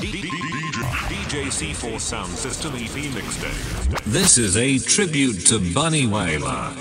DJ C4 Sound System EP Mixtape. This is a tribute to Bunny Wailer.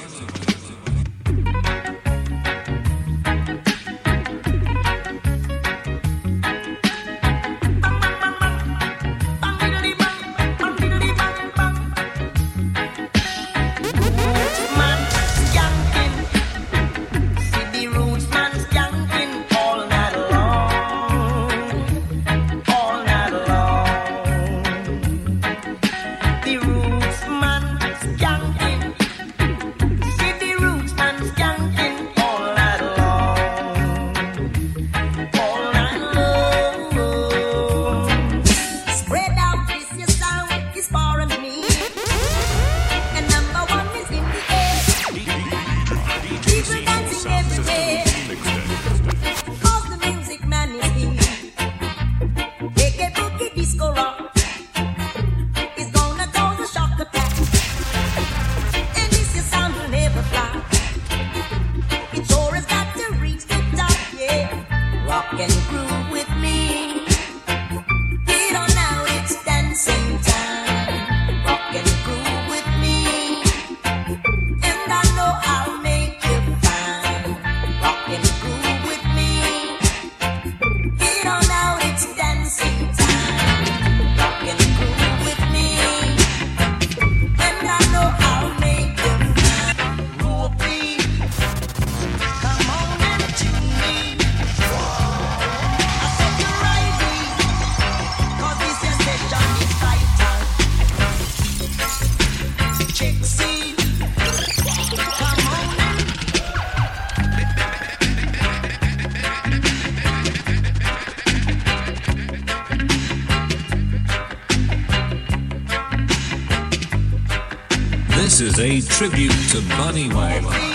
This is a tribute to Bunny Wailer.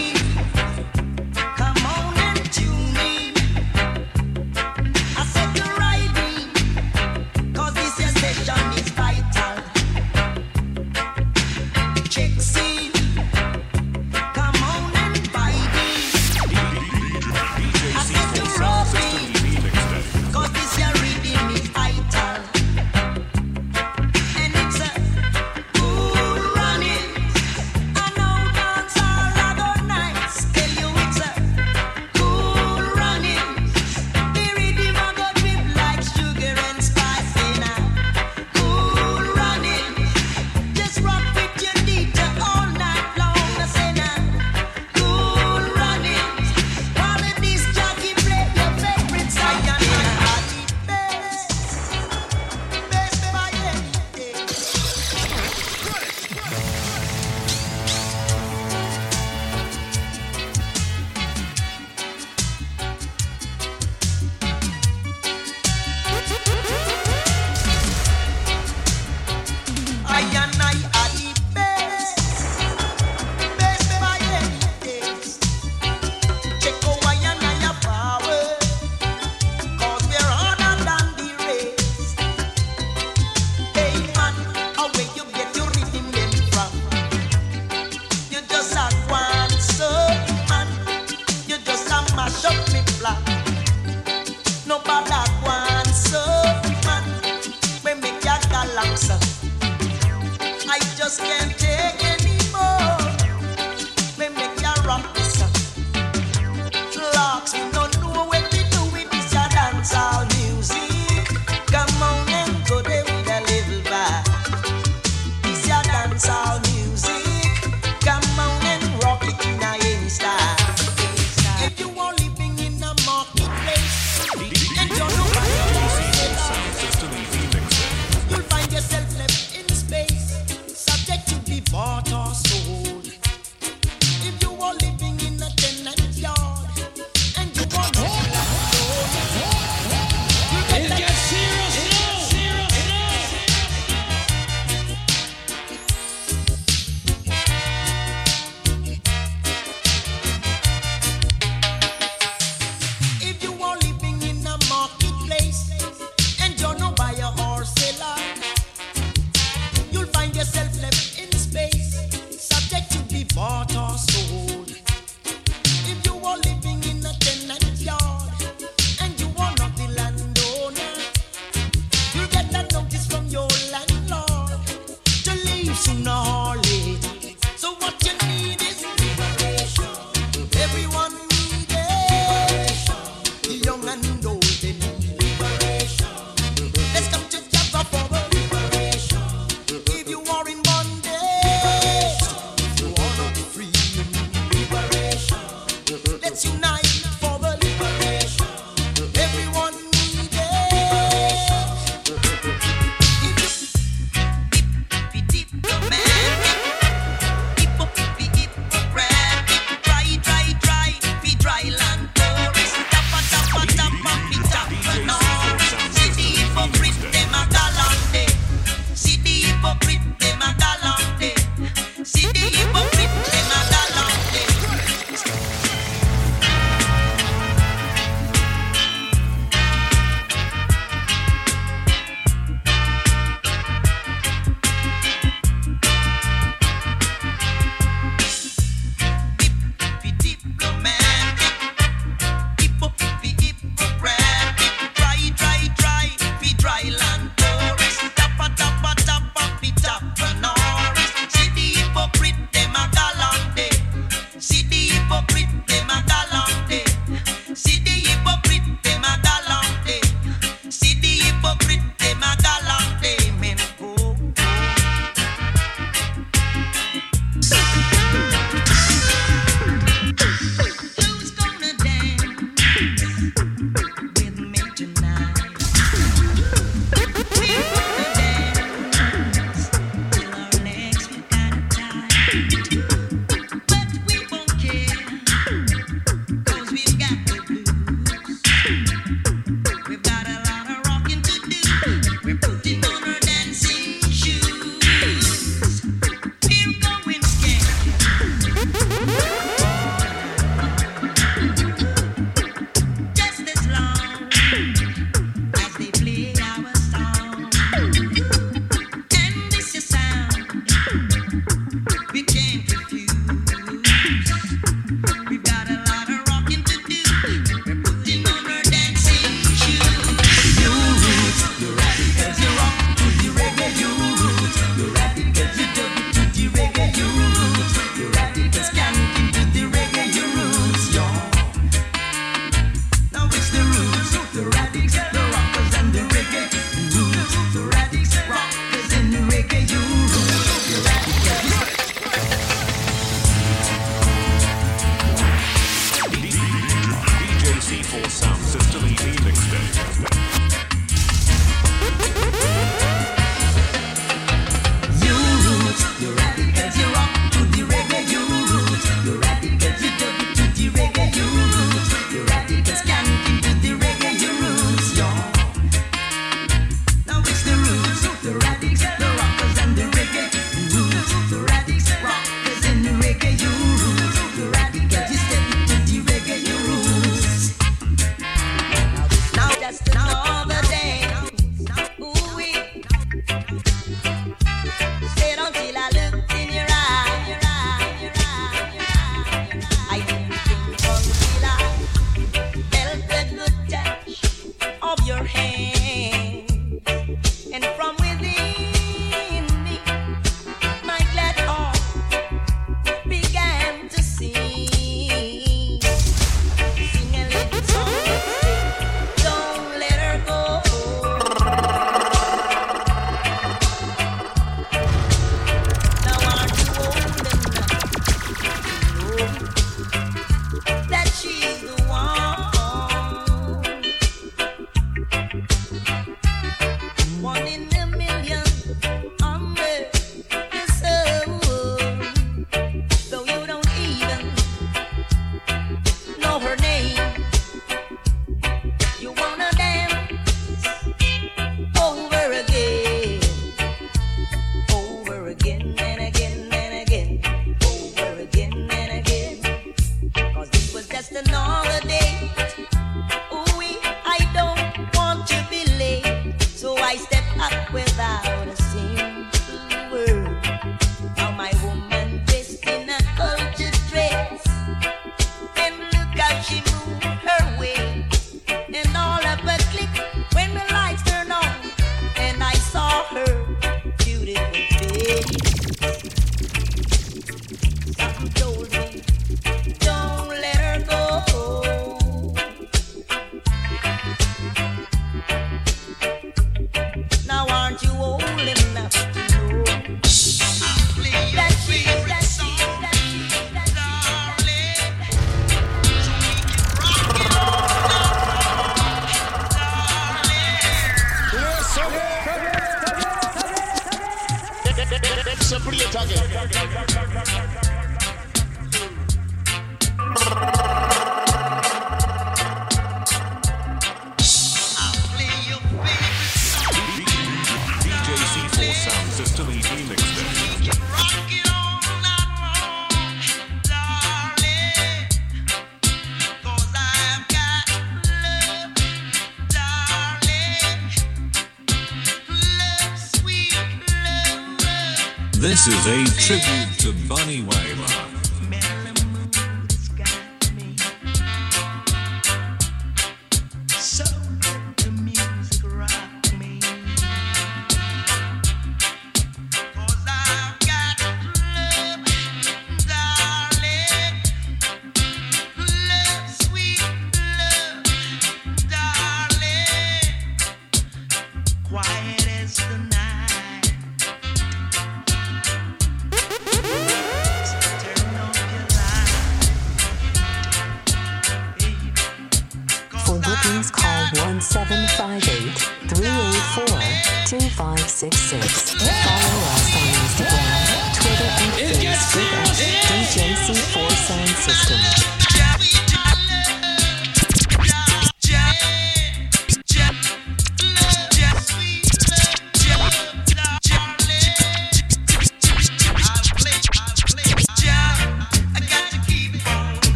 966. Follow us on Instagram, Twitter, and Facebook at DJC4 Sound System.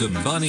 To Bunny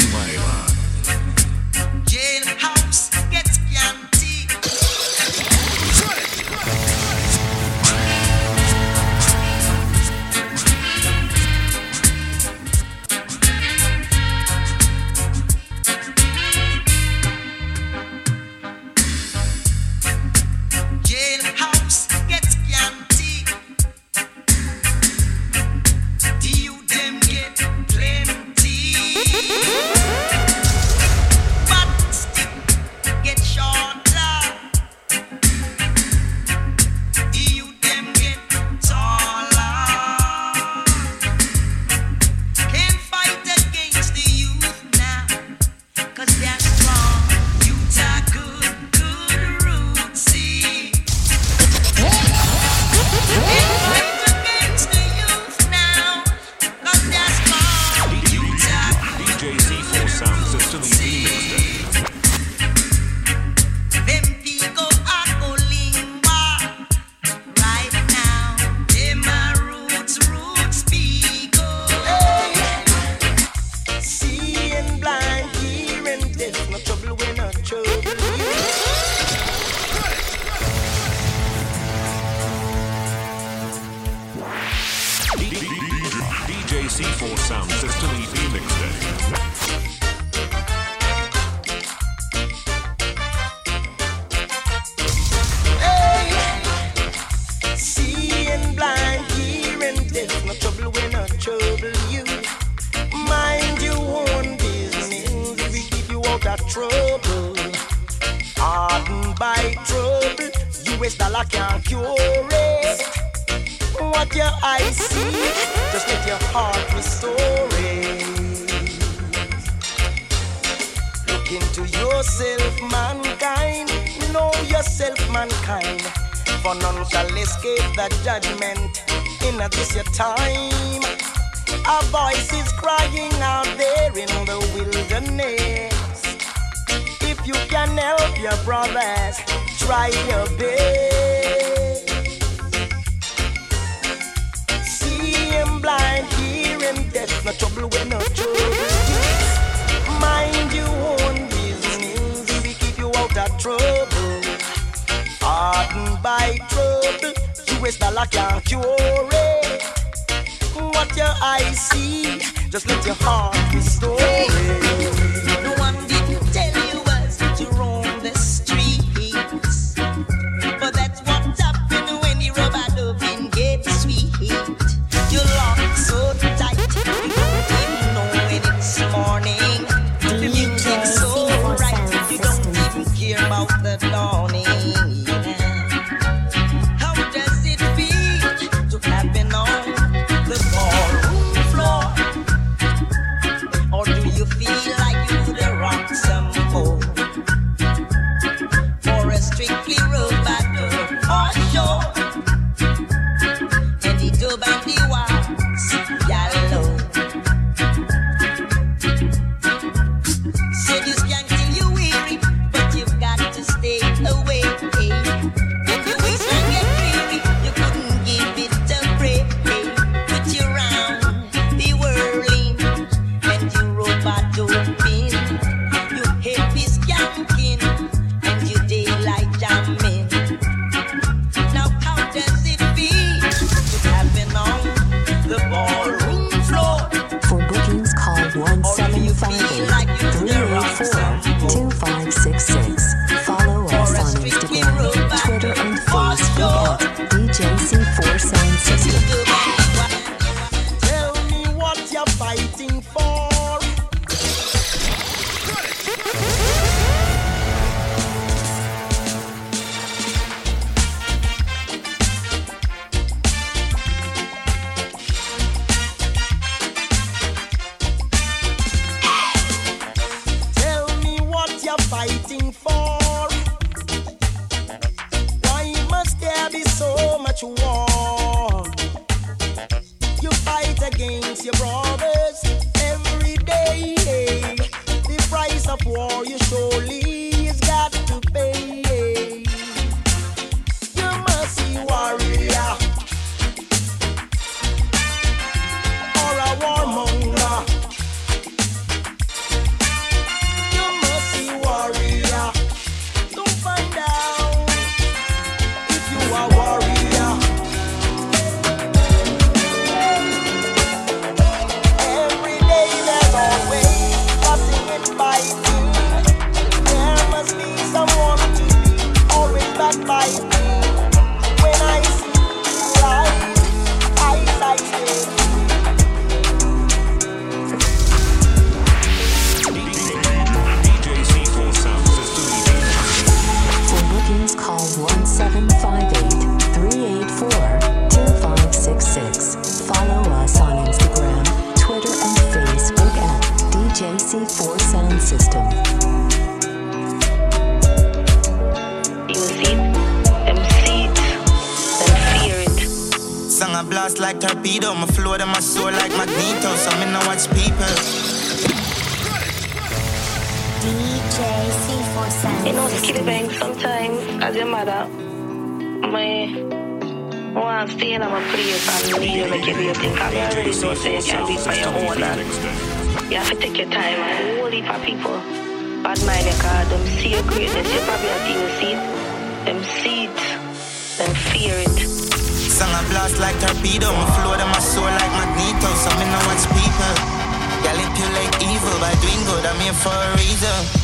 a.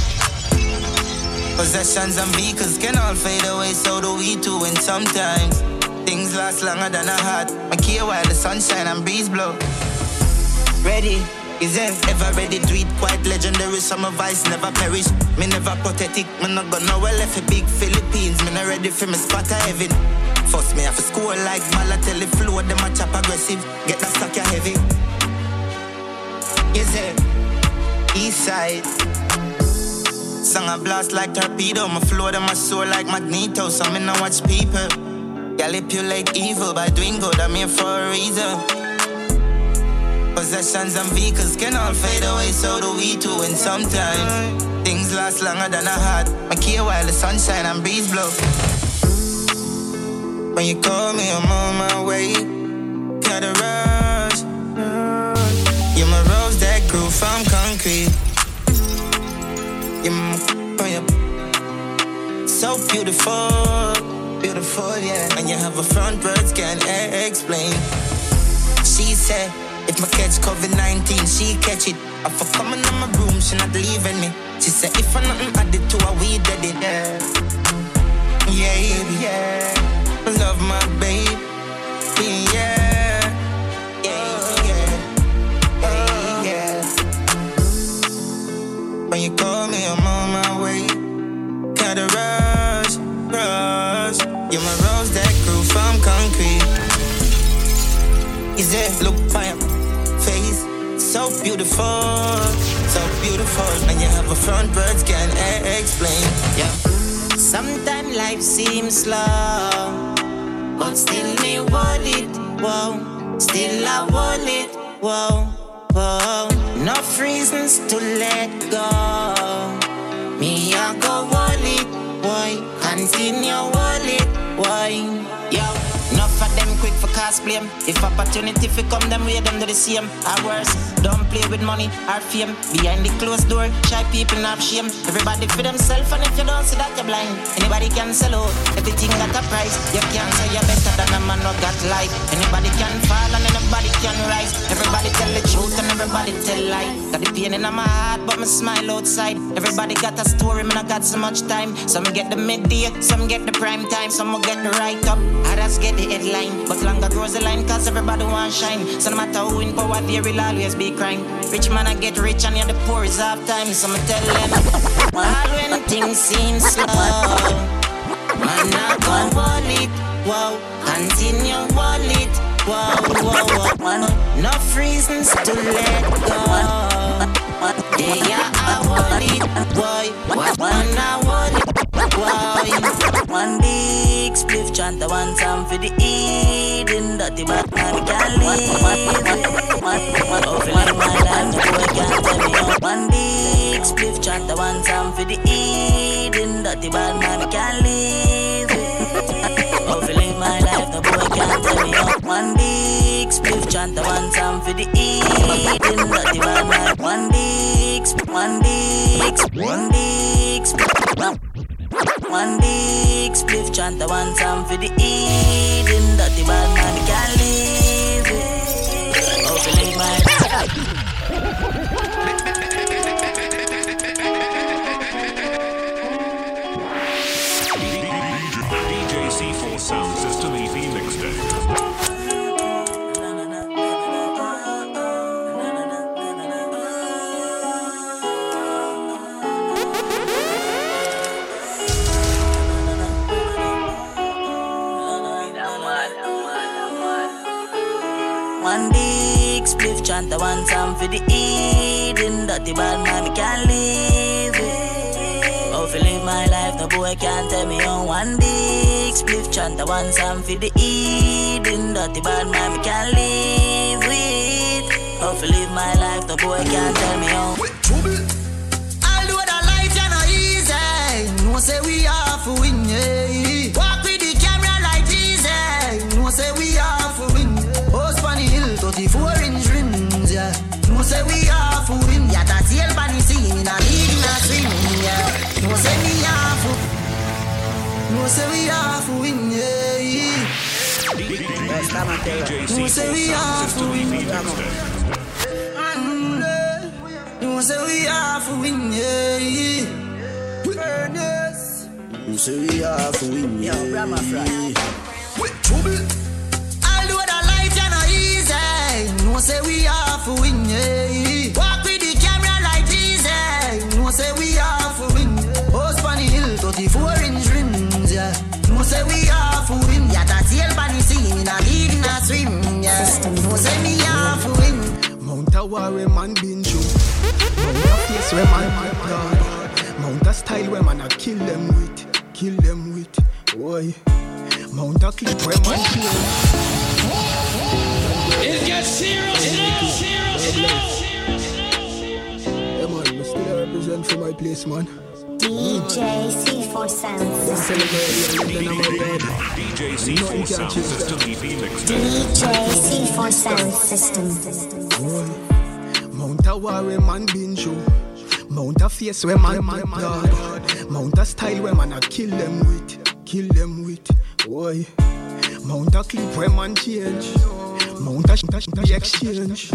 Possessions and vehicles can all fade away, so do we too. And sometimes things last longer than a heart. I care while the sunshine and breeze blow. Ready? Is it ever ready to eat? Quite legendary, summer vice never perish. Me never pathetic, me not gonna well left a big Philippines. Me not ready for me spot heaven. First me off to score like Balotelli flow, them a chop aggressive. Get that sucker heavy. Is it? East side. Song I blast like torpedo, my flow to my soul like magneto. So me no watch people. Y'all evil by doing good, I'm here for a reason. Possessions and vehicles can all fade away, so do we too. And sometimes things last longer than I heart. I care while the sunshine and breeze blow. When you call me, I'm on my way. Got a rush. You're my rose that grew from concrete. So beautiful, beautiful, yeah. And you have a front words can't e- eh, explain. She said, if my catch COVID 19, she catch it. I for coming in my room, she not leaving me. She said, if I nothing added to her, we did it. Yeah, yeah, baby, yeah. Love my babe. You call me, I'm on my way. Gotta rush, rush. You're my rose that grew from concrete. Is it look your face? So beautiful, so beautiful. And you have a front words can't explain. Yeah. Sometimes life seems slow, but still me want it. Whoa, still I want it. Whoa, whoa. Enough reasons to let go. Me I go want it. Why? Continue want it. Why? Cause blame. If opportunity fi come, them way them do the same. Or worse, don't play with money or fame. Behind the closed door, shy people not shame. Everybody for themselves, and if you don't see that, you're blind. Anybody can sell out, everything got a price. You can't say you're better than a man who got life. Anybody can fall and anybody can rise. Everybody tell the truth and everybody tell lie. Got the pain in my heart, but me smile outside. Everybody got a story, man, I got so much time. Some get the midday, some get the prime time, some get the right up. Others get the headline, but longer grows the line, cause everybody want shine. So no matter who in power, there will always be crime. Rich man, I get rich, and you're the poor is half time. So me tell them, all when things seem slow. Man, I go wallet, wow, continue wallet, wow, wow, wow. Enough reasons to let go. Yeah, I want it, boy. Man, I want it, boy. One big spliff chant, I some for the eating. Dirty bad man can't live. One, oh, feeling my the boy can't tell me. One big spliff chant, I want some for the eating. Dirty bad man can't live. The boy can't tell me no. One big spliff chant, I want some for the eating. Dirty bad man. One big, sp- one big, sp- one big, sp- one big spliff chant, I want some for the eating. Dirty bad man can't live it. Oh, my spliff chant, I want some for the eating. Dirty bad man can't live it. If you live my life, no boy boy can't tell me on one big spliff chant. I want some for the eating. Dirty bad man, me can't live with. How to live my life, the boy can't tell me on. Although the life ya no easy, no say we have to win. Yeah. Walk with the camera like easy, no say we have say we have to win. Yeah, that tail on the scene in a league in a swim, yeah. No say we have to, no say we have to win, yeah. No say we C4 have Sound to System win. EP Mixtape. Say we have to win, yeah. Ernest. You say we have to win, Yo, Brahma Fry. With trouble. No say we have to win, yeah. Walk with the camera like easy, no say we have to win. House on the hill, 34 inch rims, yeah. No say we have to win. Yeah, that tail on the scene in a lead in a swim, yeah. No say me have to win. Mount a war where man been through. Mount a face where man man proud. Mount a style where man a kill them with, kill them with. Boy, Mount a clip where man kill. It gets serious now, serious now. Yeah man, me still represent for my place man. DJ C4 Sound We System. celebrate and then I'm a red. DJ C4 Sound System that. EP Mixtape. DJ C4 Sound System. Boy, Mount a war where man been through. Mount a face where man man proud. Mount a style where man a kill them with, kill them with. Boy, Mount a clip where man change. Mount a sh- sh- sh- exchange.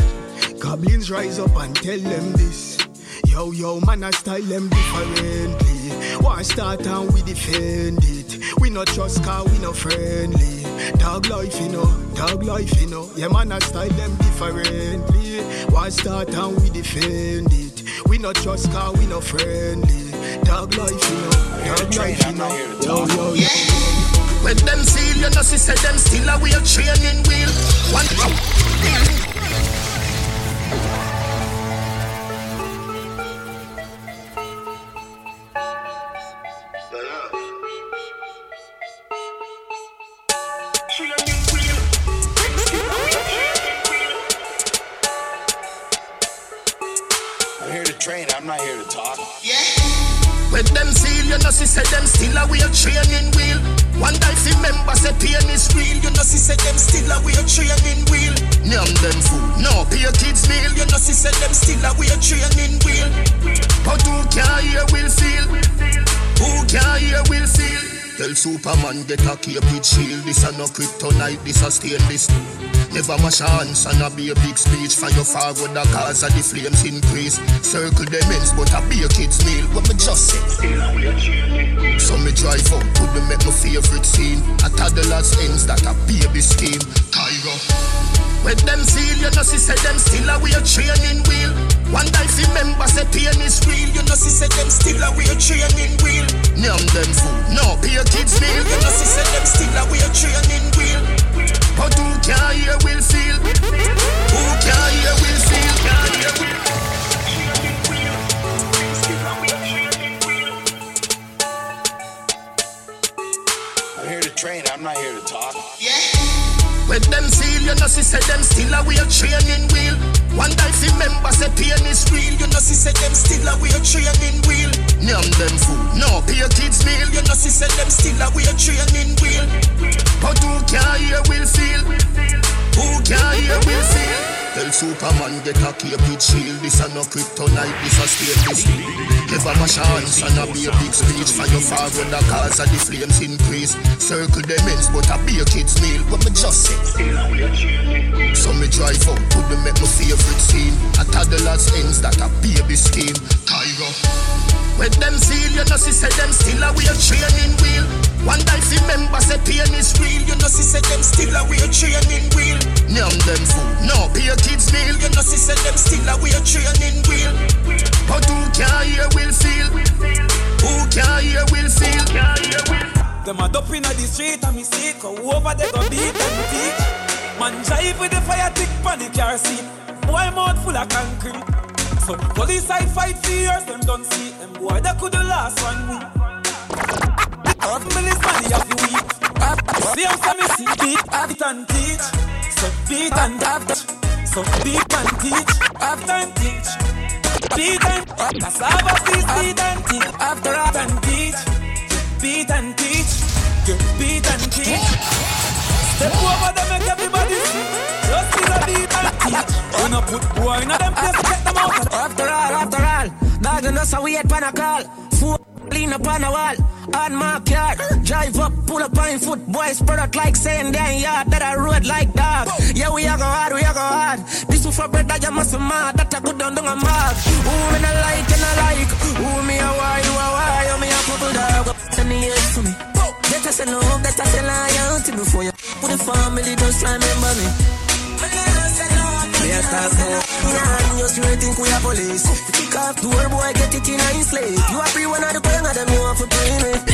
Goblins rise up and tell them this. Yo, yo, man, I style them differently. Why start and we defend it? We not trust car, we not friendly. Dog life, you know, dog life, you know. Yeah, man, I style them differently. Why start and we defend it? We not trust car, we not friendly. Dog life, you know, dog life, you know. Yo, yo, yo. When them seal, you know, she said them still a wheel training wheel. One Superman get a with shield. This a no kryptonite, this a stainless. Never mash chance and a be a big speech for your father the cause of the flames increase. Circle them ends, but a be a kid's meal. What me just say? So me drive out to the make my favorite scene. A toddler's ends that a baby scheme. Cairo. When them seal, you know, she said them still a wear training wheel. One day if remember say pain is real, you know, she said them still a wear training wheel. Name them food, no pay your kids meal. You know, she said them still a wear training wheel. But who can hear will feel? Who can hear will feel? Can hear will I'm here to train, I'm not here to talk. Yeah. When them seal, you know, she said them still a wear training wheel. One day if remember say pain is real, you know, she said them still a wear training wheel. Name them food, no pay kids meal, you know, she said them still a wear training wheel. But who can hear will feel? Who can hear will feel? Tell Superman get a with shield. This a no kryptonite, this a stainless steel. Never mash hands and a be a big speech for your father the cause of the flames increase. Circle them ends, but a be a kid's meal. What me just say? So me drive out to the make my favorite scene. A toddler's ends that a baby scheme. Cairo. When them seal, you know, she said them still a wear training wheel. One if remember say pain is real, you know, she said them still a wear training wheel. Name them food, no pay kids meal, you know, she said them still a wear training wheel. But who can hear will feel? Who can hear will feel? Them a dope inna the street and me see. Go over there go beat them teach. Man drive with the fire tick pon the car seat. Boy mouth full of concrete. So police I fight for them don't see them boy that could the last one week. Half million money have to week. See how some see beat, have and teach. So beat and have So beat and teach, have and teach. Beat and cassava seeds, beat and teach. After have and teach. Beat and teach. Beat and teach. Step over them make everybody see. Teach. Wanna put boy in them place get them out. After all, after all, dog and us a wait pan a call. Four lean up on a wall, on my car. Drive up, pull up on foot, boy spread out like saying damn yard that I road like dog. Yeah, we a go hard, we a go hard. This for bread that you must mad, that a good down down a mark. Who me not like and I like, who me a why, you a why, you me a purple dog. Send the ears for me. That I say love, that I say loyalty before you put the family, just remember me. A start smoke. Nah, you straight think we a police. Kick off door, boy, get it in a slave. You a free one of the gang of them, you want to play me.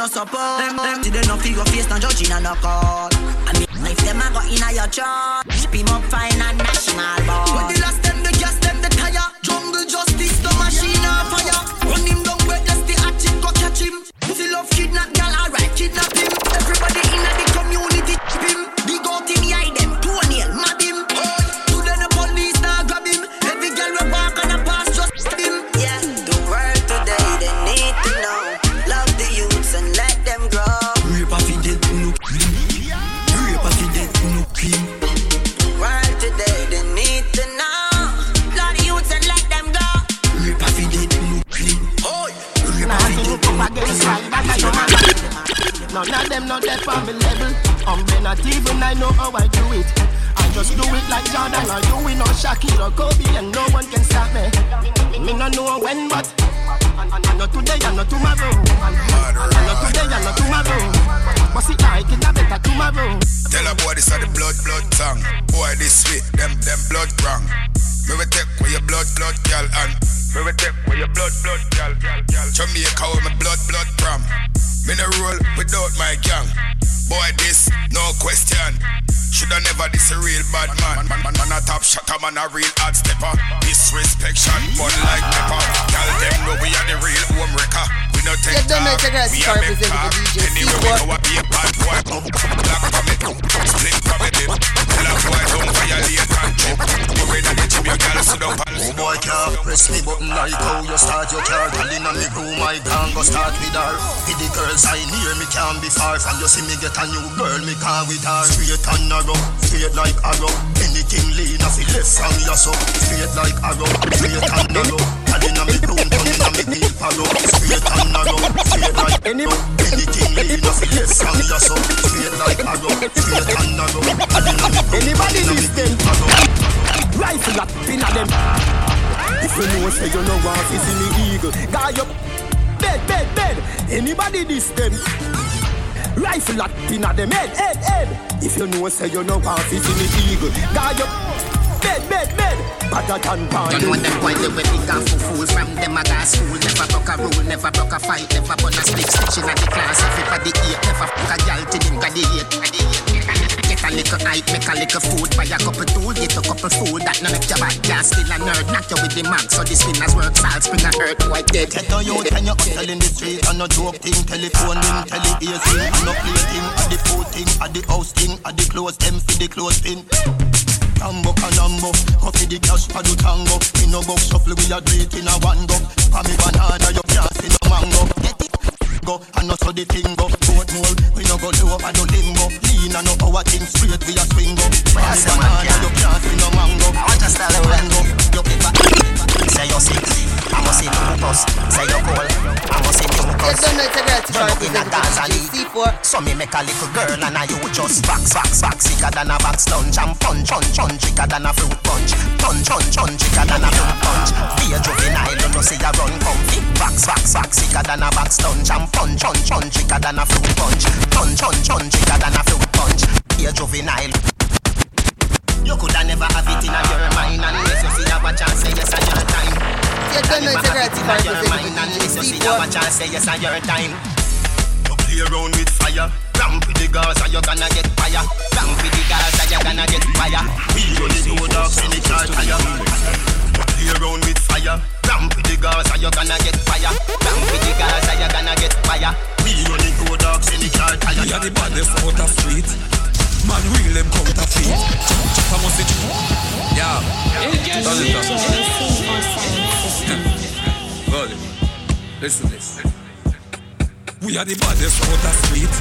No support. Them, them, see they no figure face, no judging and no call. Mean, if them a go in a your church, him up fine and national ball. Never this a real bad man. Man, man, man a top shot, a man a real hard stepper. Disrespect, bun like pepper. Gal, them know we are the real home wrecker. We no take Yeah, don't make talk, the we car a make representing the DJ Anyway, we C4. be a bad boy. Black from it, split from it. Tell a boy don't violate country. We ready to chip your gal, sit down, pal. Oh boy can't press me button like how you start your car Girl inna me room I can go start with her With the girls I near me can't be far From you see me get a new girl me can't with her Straight and narrow, straight like arrow Anything lean off it left from your so Straight like arrow, straight and narrow Girl inna me room turn inna me deep arrow Straight and narrow, straight Anything lean off it left from your so Straight like arrow, straight and narrow inna me Anybody inna? Rifle up in them. If you know say you know want to see me eagle, guy up. Bed, bed, bed. Anybody this them? Rifle up in them head, head, head. If you know say you know want to see me eagle, guy up. Bed, bed, bed. Better than pan. You know them boy they were big and fool From them a gas school. Never broke a rule, never broke a fight. Never burn a stick, stitching at the class. Everybody eat, never fuck a gal till them got the hate. Get a little height, make a little food. Buy a couple tool, get a couple food. That none of your bad gas still a nerd. Knock you with the mag So the spinners work salt Spring a hurt, white dead. Get a youth and you hustle in the street. And no joke thing Telephone ring, tele ear thing And no play thing, a the food thing A the house thing, a the clothes them for the clothes pin Tambo canambo, coffee the cash for the tango. Me no go shuffle, we a do it in a one go. For me banana, you can't see no mango. Get it, go, and not so the thing go Boat mold, we no go low, I no limbo Lean and no our thing straight, we a swing go. For me banana, you can't see no mango. I want to style the mango, you say you're sick. I must see new bus, say you're cold. I must see new bus. You don't know it's a girl to try to a dance and. So me make a little girl and I you just box, box, box. Sicker than a box lunch and punch, punch, punch. Sicker than a fruit punch. Punch, punch, punch. Sicker than a fruit punch. Be a juvenile, you know see a run comfy. Box, box, box. Sicker than a box lunch and punch, punch, punch. Sicker than a fruit punch. Punch, punch, punch. Sicker than a fruit punch. Be a juvenile. You coulda never have it in your mind unless you see have a chance. say yes I yes you don't know integrity for everything. Watch and say yes on your time. You play around with fire. Ramp with the girls or you're gonna get fire. Ramp with the girls or you're gonna get fire. We only do dogs in the car tire play around with fire. Ramp with the girls and you're gonna get fire. Ramp with the girls and you're gonna get fire. We only go dogs in the car tire. We are the baddest out of street. Man, real them counterfeit. Chopper must be. Yeah. Does it. Listen this. We are the baddest out of street.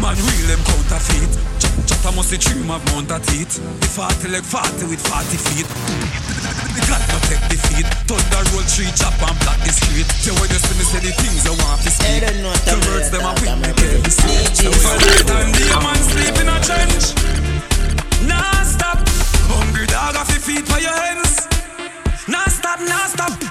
Man, real them counterfeit. Chatter must the trim of mount at it. The fatty leg fatty with fatty feet. The God no take defeat. Thunder roll tree chop and block the street. So when you see me say the things you want to speak. The words them a win me get the sleep. So for the time the man sleep in a trench. Nah stop. Hungry dog off your feet by your hands. Nah stop, nah stop.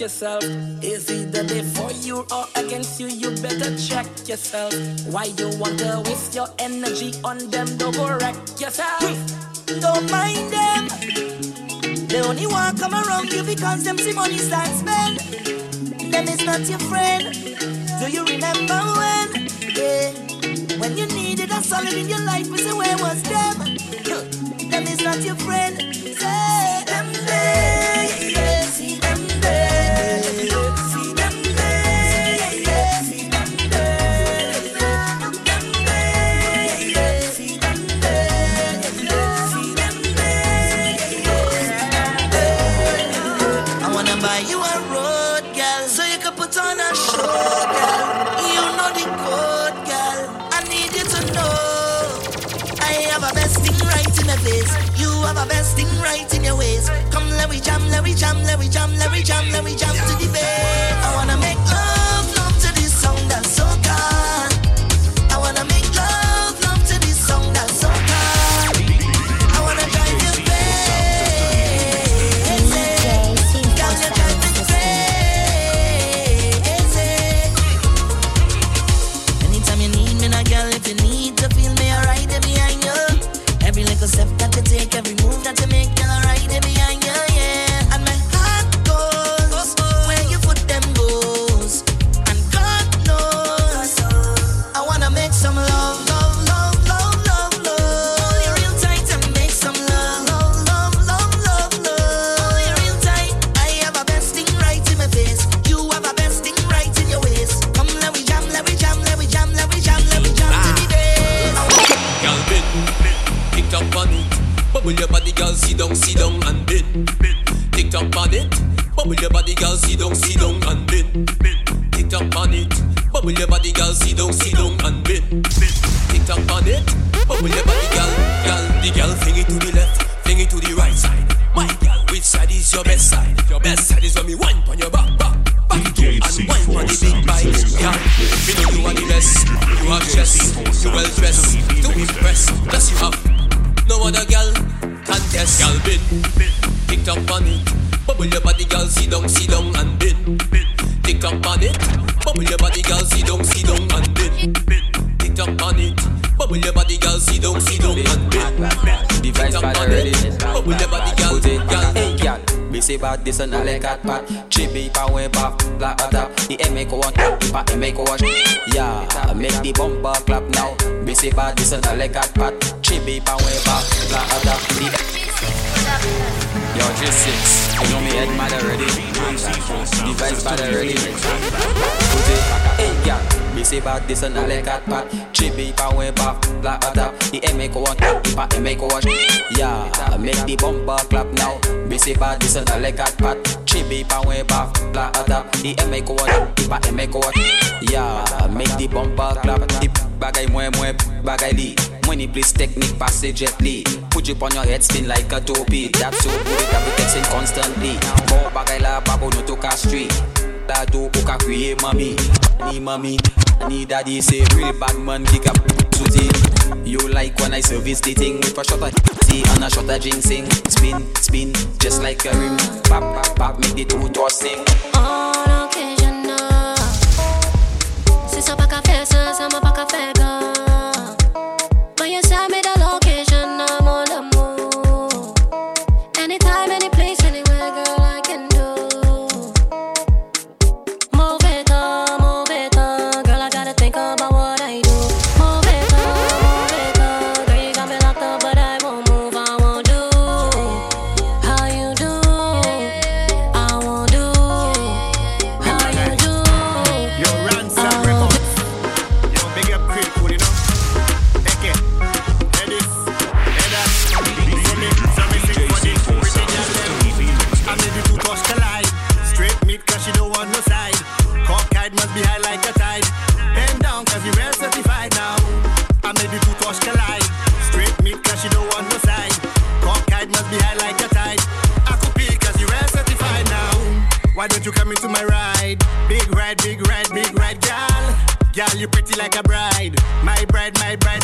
yourself. Is either there for you or against you? You better check yourself. Why you wanna waste your energy on them? Don't go wreck yourself. Don't mind them. They only want come around you because them see money start spend. Them is not your friend. Do you remember when? Yeah. When you needed a solid in your life, we say where was them? Them is not your friend. Busy bad, this and a leg at pat. Chibi pa we back, la ada. The M ko one, the pa M ko one. Yeah, make the bumper clap now. Busy bad, this and a leg at pat. Chibi pa we back, la ada. The M ko one, the pa M ko one. Yeah, make the bumper clap. The bagay mwen mwen bagay li. Money please technique pass it gently. Put you on your head spin like a topi. That's so good that we texting constantly. More bagay la babo no to street. Da do uka kriye mami. Ni mami, ni daddy say real bad man kick up Suzy. You like when I service the thing with a shot of tea and a shot of ginseng. Spin, spin, just like a rim. Pop, pop, pop, make the two toss sing. On occasion, no. Si ça pas qu'à faire ça, ça m'a pas qu'à faire gars. Mais you like a bride. My bride, my bride,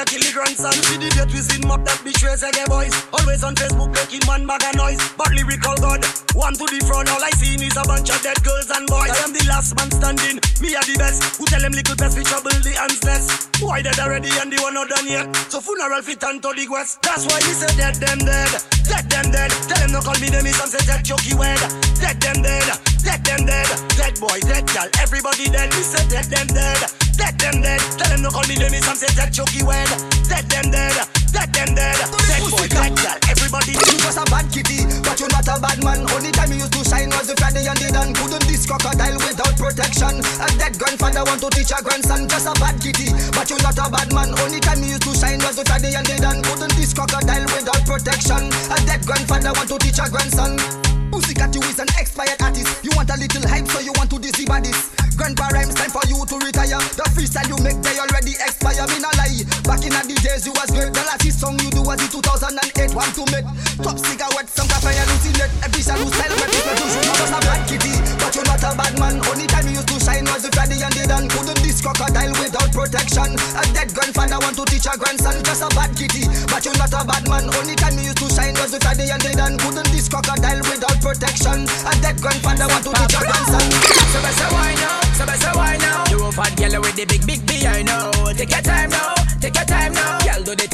the grandfather kill the grandson. The get with him up that betrays again boys. Always on Facebook making one bag of noise. But lyrical god, one to the front, all I seen is a bunch of dead girls and boys. I am the last man standing, me are the best. Who tell them little best we trouble the ants nest. Why dead already and the one not done yet? So funeral fit and to the west. That's why we say dead them dead, dead them dead. Tell them no call me them is some say dead jokey word. Dead them dead, dead them dead, dead boy, dead girl, everybody dead. We say dead them dead, dead them dead. Tell them no call me is some say dead jokey word. Dead them dead, dead them dead, dead boy, dead girl, everybody dead. You just a bad kitty, but you're not a bad man. Only time you used to shine was the Friday and the Dan. Couldn't this crocodile without protection. A dead grandfather want to teach a grandson. Just a bad kitty, but you're not a bad man. Only time you used to shine was the Friday and the Dan. Couldn't this crocodile without protection. A dead grandfather want to teach a grandson. Pussycat, you is an expired artist. You want a little hype, so you want to deceive this. Grandpa rhymes, time for you to retire. The freestyle you make, they already expire. Me not lie. Back in the days, you was great. The last song you do was the 2008 one to make. Top cigarette, some cafe hallucinate. Every shall style, but people do you just a bad kitty. But you're not a bad man. Only time you used to shine was the Friday and the Dan. Couldn't this crocodile without protection. A dead grandfather want to teach a grandson. Just a bad kitty. But you're not a bad man. Only time you used to shine was the Friday and the Dan. Couldn't this crocodile without protection. A dead grandfather want to teach a grandson. So I say why now? So I say why now? You a fat girl with the big big B I know. Take your time now, take your time now. Girl do the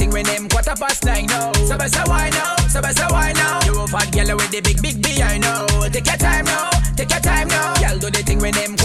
past nine now. So better why now? So better why now? You a fat girl with the big big behind now. Take your time now. Take your time now. Girl do the thing when them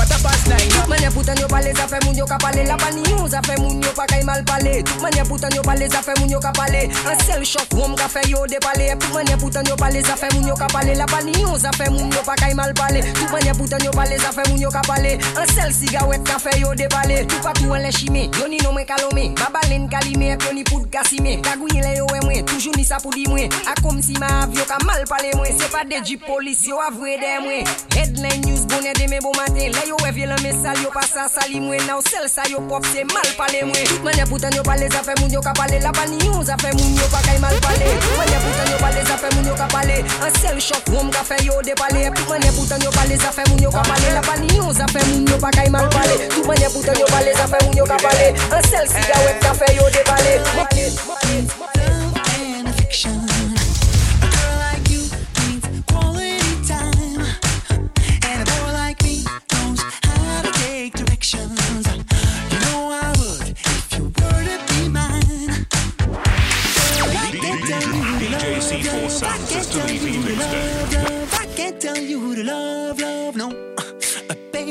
manye poutan yo pale zafè moun yo ka pale. La pa ni yon zafè moun yo pa kay mal pale. Tout manye poutan yo pale zafè moun yo ka pale. An sel chok wom ka fè yo de pale Tout manye poutan yo pale zafè moun yo ka pale. La pa ni yon zafè moun yo pa kay mal pale. Tout manye poutan yo pale zafè moun yo ka pale. An sel sigawet ka fè yo de pale Tout patou an le chime, yo ni nome kalome Babalen kalime yo ni poud kasime Kagouye le yo e mwen, toujou ni sa pou di mwen. A kom si ma av yo ka mal pale mwen. Se pa de di polis yo avwe de mwen. Headline news bonè de me bon matin. La yo e vye la mesal yo pasa sali mwen Nan ou sel sa yo pop se mal pale mwen Mwenye poutan yo pale zafè moun yo ka pale La pa ni yon zafè moun yo pa kay mal pale Mwenye poutan yo pale zafè moun yo ka pale An sel chok wom ka fè yo depale Mwenye poutan yo pale zafè moun yo ka pale La pa ni yon zafè moun yo pa kay mal pale Tout mwenye poutan yo pale zafè moun yo ka pale An sel siga wep ka fè yo depale Mwenye poutan yo pale zafè moun yo ka pale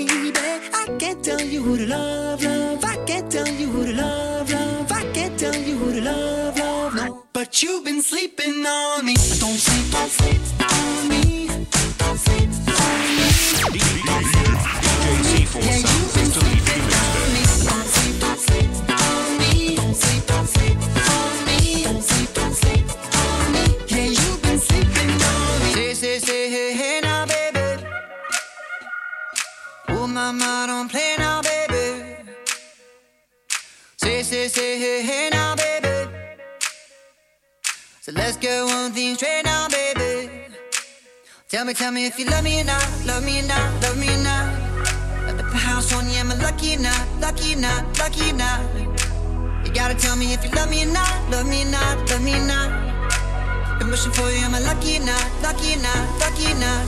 baby, I can't tell you who to love, love. I can't tell you who to love, love. I can't tell you who to love, love. No, but you've been sleeping on me. Don't sleep, don't sleep on me. Don't sleep on me. DJ C4 Sound Get one thing straight now, baby. Tell me, tell me if you love me or not, love me or not, love me or not. At the house on you, am I lucky or not, lucky or not, lucky or not? You gotta tell me if you love me or not, love me or not, love me or not. Been wishing for you, am I lucky or not, lucky or not, lucky or not?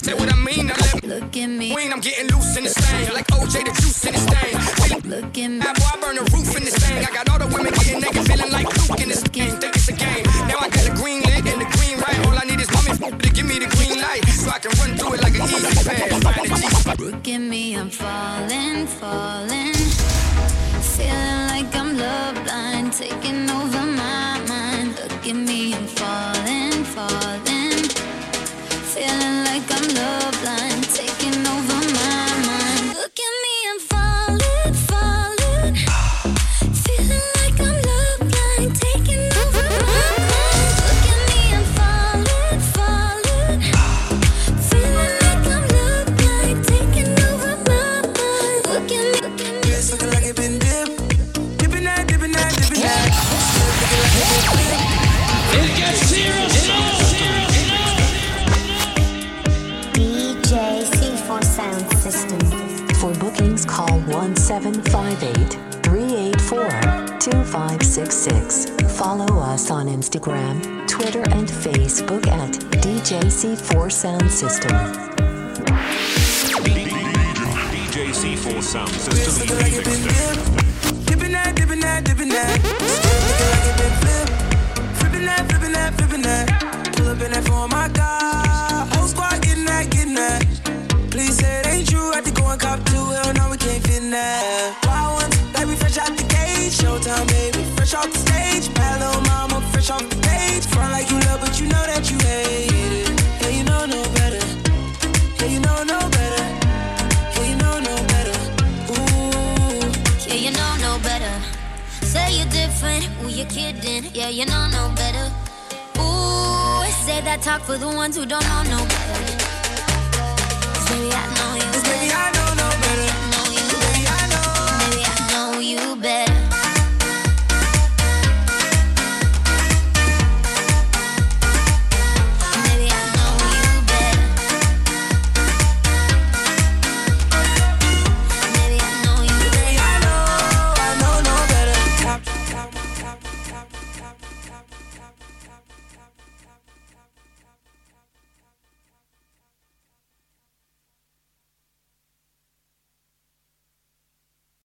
Say what I mean, I let look at me. When I'm getting loose in this thing. Like OJ, the juice in this thing. Look at me. Now, boy, I burn the roof in this thing. I got all the women getting naked, feeling like Luke in this game. Think it's a game. Now I got the green leg and the green right. All I need is mommy to give me the green light. So I can run through it like an easy pass. Look at me, I'm falling, falling. Feeling like I'm love blind, taking over my mind. Look at me, I'm falling, falling feeling like I'm love blind. C4 Sound System. DJ C4 Sound System. that talk for the ones who don't know no better.